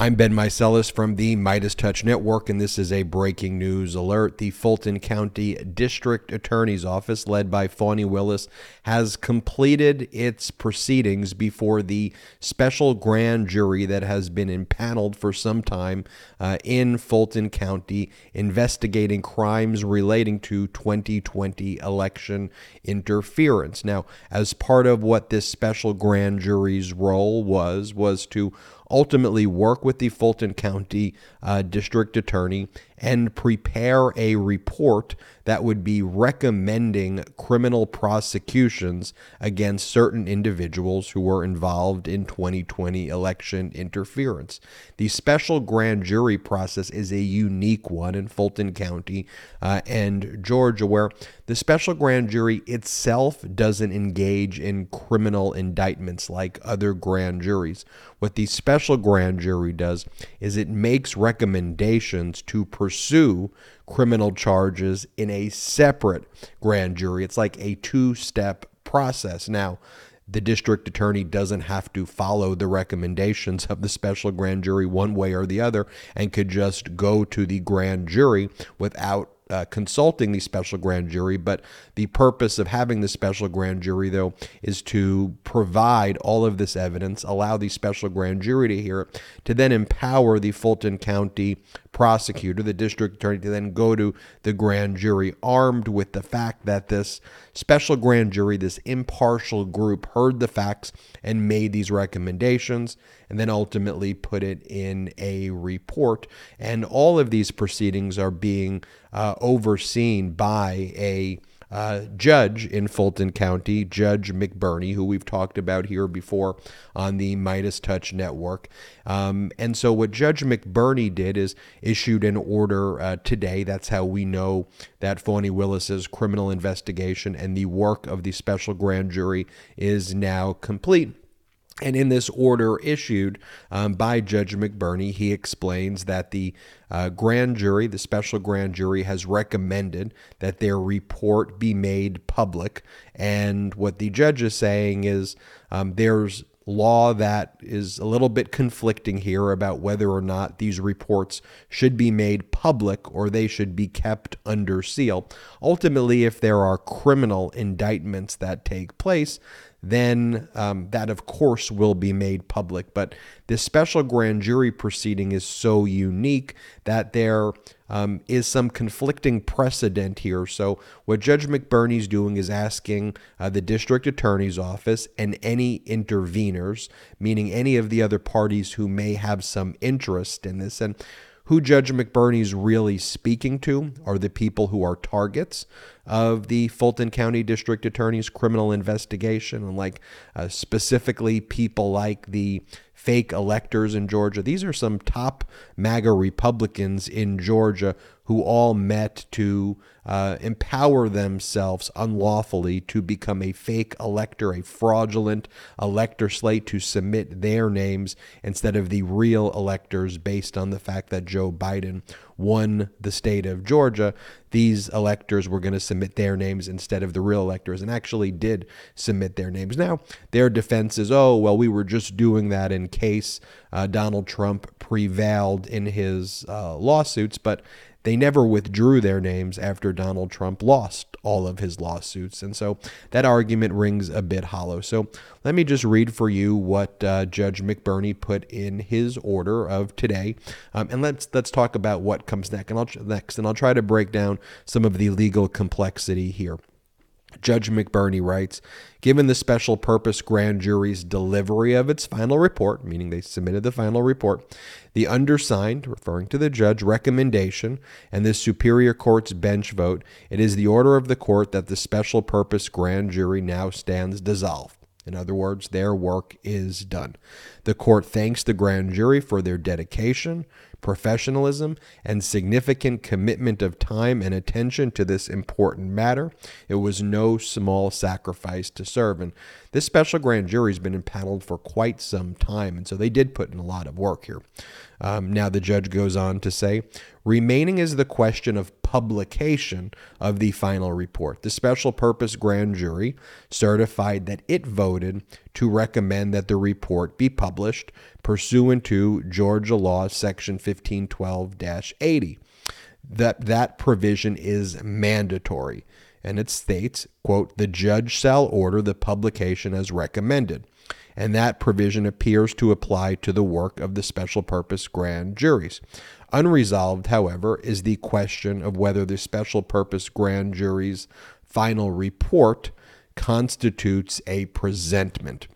I'm Ben Meiselas from the MeidasTouch Network, and this is a breaking news alert. The Fulton County District Attorney's Office, led by Fani Willis, has completed its proceedings before the special grand jury that has been impaneled for some time uh, in Fulton County investigating crimes relating to 2020 election interference. Now, as part of what this special grand jury's role was, was to ultimately work with the Fulton County uh, District Attorney and prepare a report that would be recommending criminal prosecutions against certain individuals who were involved in 2020 election interference. The special grand jury process is a unique one in Fulton County uh, and Georgia, where the special grand jury itself doesn't engage in criminal indictments like other grand juries. What the special grand jury does is it makes recommendations to pursue criminal charges in a separate grand jury. It's like a two step process. Now, the district attorney doesn't have to follow the recommendations of the special grand jury one way or the other and could just go to the grand jury without uh, consulting the special grand jury, but the purpose of having the special grand jury, though, is to provide all of this evidence, allow the special grand jury to hear it, to then empower the Fulton County prosecutor, the district attorney, to then go to the grand jury armed with the fact that this special grand jury, this impartial group, heard the facts and made these recommendations and then ultimately put it in a report. And all of these proceedings are being uh, overseen by a uh, judge in Fulton County, Judge McBurney, who we've talked about here before on the MeidasTouch Network. Um, and so, what Judge McBurney did is issued an order uh, today. That's how we know that Fani Willis's criminal investigation and the work of the special grand jury is now complete. And in this order issued um, by Judge McBurney, he explains that the uh, grand jury, the special grand jury, has recommended that their report be made public. And what the judge is saying is um, there's law that is a little bit conflicting here about whether or not these reports should be made public or they should be kept under seal. Ultimately, if there are criminal indictments that take place, then um, that, of course, will be made public. But this special grand jury proceeding is so unique that there um, is some conflicting precedent here. So, what Judge McBurney's doing is asking uh, the district attorney's office and any interveners, meaning any of the other parties who may have some interest in this, and who Judge McBurney's really speaking to are the people who are targets of the Fulton County District Attorney's criminal investigation, and like uh, specifically people like the fake electors in Georgia. These are some top MAGA Republicans in Georgia who all met to uh, empower themselves unlawfully to become a fake elector, a fraudulent elector slate to submit their names instead of the real electors based on the fact that Joe Biden won the state of Georgia. These electors were going to submit their names instead of the real electors and actually did submit their names. Now, their defense is oh, well, we were just doing that in case uh, Donald Trump prevailed in his uh, lawsuits, but they never withdrew their names after Donald Trump lost all of his lawsuits. And so that argument rings a bit hollow. So let me just read for you what uh, Judge McBurney put in his order of today. Um, and let's let's talk about what comes next. And I'll next and I'll try to break down some of the legal complexity here. Judge McBurney writes Given the special purpose grand jury's delivery of its final report, meaning they submitted the final report, the undersigned, referring to the judge, recommendation, and the Superior Court's bench vote, it is the order of the court that the special purpose grand jury now stands dissolved. In other words, their work is done. The court thanks the grand jury for their dedication, professionalism, and significant commitment of time and attention to this important matter. It was no small sacrifice to serve. And this special grand jury has been impaneled for quite some time, and so they did put in a lot of work here. Um, now, the judge goes on to say remaining is the question of publication of the final report. The special purpose grand jury certified that it voted to recommend that the report be published pursuant to Georgia law section 1512-80. That that provision is mandatory and it states, quote, the judge shall order the publication as recommended. And that provision appears to apply to the work of the special purpose grand juries. Unresolved, however, is the question of whether the special purpose grand jury's final report constitutes a presentment.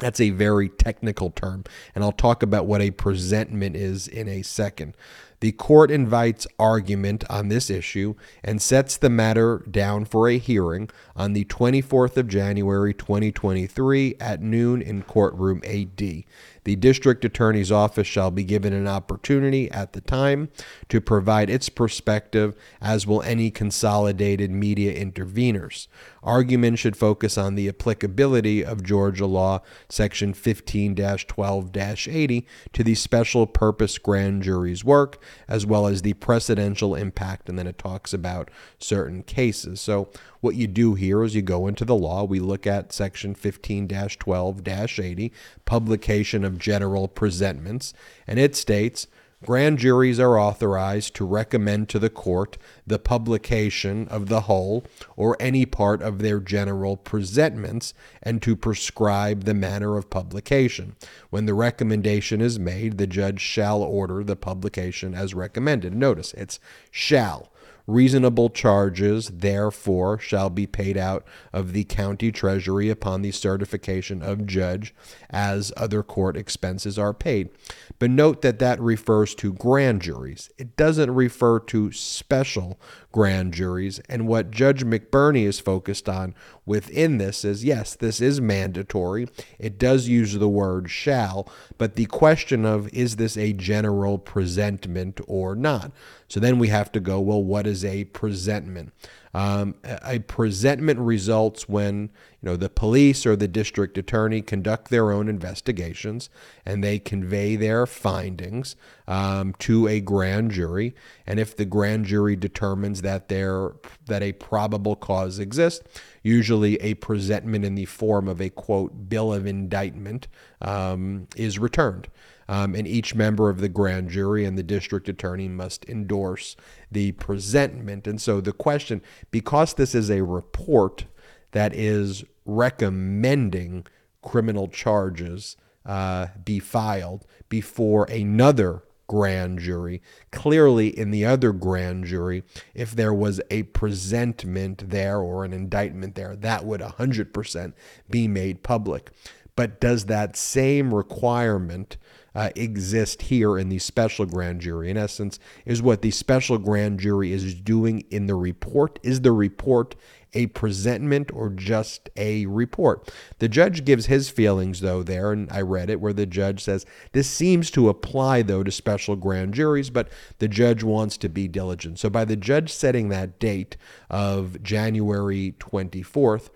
That's a very technical term, and I'll talk about what a presentment is in a second. The court invites argument on this issue and sets the matter down for a hearing on the 24th of January 2023 at noon in courtroom AD. The district attorney's office shall be given an opportunity at the time to provide its perspective, as will any consolidated media interveners. Argument should focus on the applicability of Georgia law, section 15 12 80, to the special purpose grand jury's work, as well as the precedential impact. And then it talks about certain cases. So, what you do here is you go into the law. We look at section 15 12 80, publication of general presentments, and it states grand juries are authorized to recommend to the court the publication of the whole or any part of their general presentments and to prescribe the manner of publication. When the recommendation is made, the judge shall order the publication as recommended. Notice it's shall. Reasonable charges, therefore, shall be paid out of the county treasury upon the certification of judge, as other court expenses are paid. But note that that refers to grand juries. It doesn't refer to special grand juries. And what Judge McBurney is focused on within this is yes, this is mandatory. It does use the word shall, but the question of is this a general presentment or not? So then we have to go, well, what is a presentment? Um, a presentment results when you know the police or the district attorney conduct their own investigations and they convey their findings um, to a grand jury. And if the grand jury determines that there that a probable cause exists, usually a presentment in the form of a quote bill of indictment um, is returned. Um, and each member of the grand jury and the district attorney must endorse the presentment. And so the question, because this is a report that is recommending criminal charges uh, be filed before another grand jury. Clearly, in the other grand jury, if there was a presentment there or an indictment there, that would 100% be made public. But does that same requirement uh, exist here in the special grand jury. In essence, is what the special grand jury is doing in the report. Is the report a presentment or just a report? The judge gives his feelings, though, there, and I read it, where the judge says this seems to apply, though, to special grand juries, but the judge wants to be diligent. So by the judge setting that date of January 24th,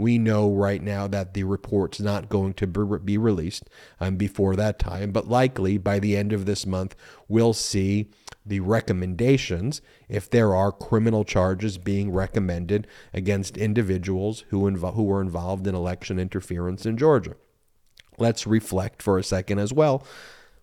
we know right now that the report's not going to be released um, before that time, but likely by the end of this month, we'll see the recommendations if there are criminal charges being recommended against individuals who, invo- who were involved in election interference in Georgia. Let's reflect for a second as well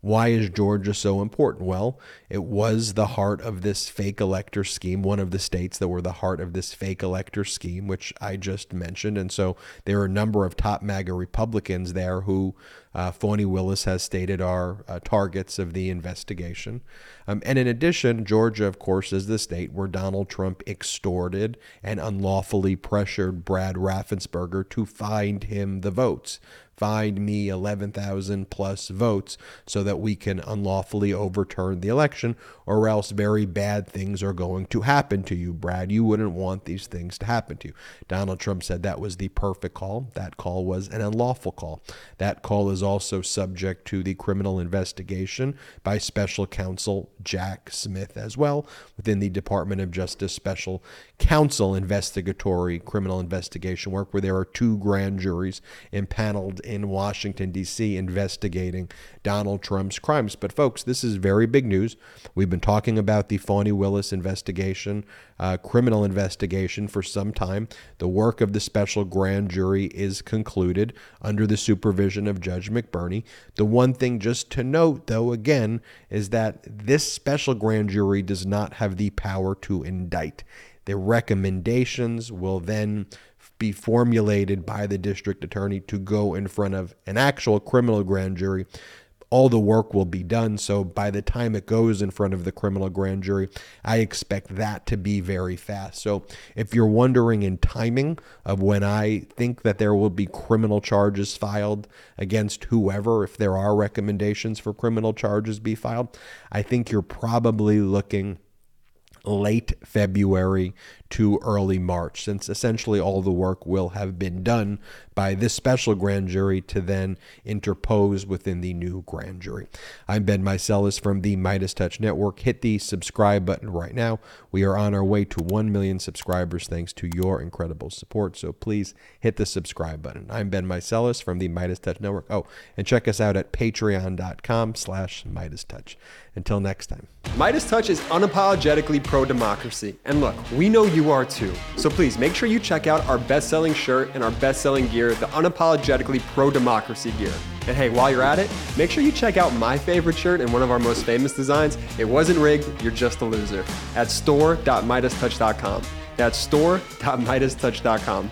why is Georgia so important? Well, it was the heart of this fake elector scheme, one of the states that were the heart of this fake elector scheme, which I just mentioned. And so there are a number of top MAGA Republicans there who uh, Fani Willis has stated are uh, targets of the investigation. Um, and in addition, Georgia, of course, is the state where Donald Trump extorted and unlawfully pressured Brad Raffensperger to find him the votes find me 11,000 plus votes so that we can unlawfully overturn the election, or else very bad things are going to happen to you, Brad. You wouldn't want these things to happen to you. Donald Trump said that was the perfect call. That call was an unlawful call. That call is also subject to the criminal investigation by special counsel Jack Smith as well within the Department of Justice Special Counsel investigatory criminal investigation work, where there are two grand juries impaneled in Washington, D.C., investigating Donald Trump's crimes. But, folks, this is very big news. We've been talking about the Fani Willis investigation, uh, criminal investigation, for some time. The work of the special grand jury is concluded under the supervision of Judge McBurney. The one thing just to note, though, again, is that this special grand jury does not have the power to indict. The recommendations will then be formulated by the district attorney to go in front of an actual criminal grand jury. All the work will be done. So by the time it goes in front of the criminal grand jury, I expect that to be very fast. So if you're wondering in timing of when I think that there will be criminal charges filed against whoever, if there are recommendations for criminal charges be filed, I think you're probably looking late February to early March, since essentially all the work will have been done by this special grand jury to then interpose within the new grand jury. I'm Ben Meiselas from the MeidasTouch Network. Hit the subscribe button right now. We are on our way to 1 million subscribers thanks to your incredible support. So please hit the subscribe button. I'm Ben Meiselas from the MeidasTouch Network. Oh, and check us out at patreon.com slash MeidasTouch. Until next time. MeidasTouch is unapologetically pro-democracy. And look, we know you are too. So please make sure you check out our best-selling shirt and our best-selling gear, the unapologetically pro-democracy gear. And hey, while you're at it, make sure you check out my favorite shirt and one of our most famous designs. It wasn't rigged, you're just a loser. At store.meidastouch.com. That's store.meidastouch.com.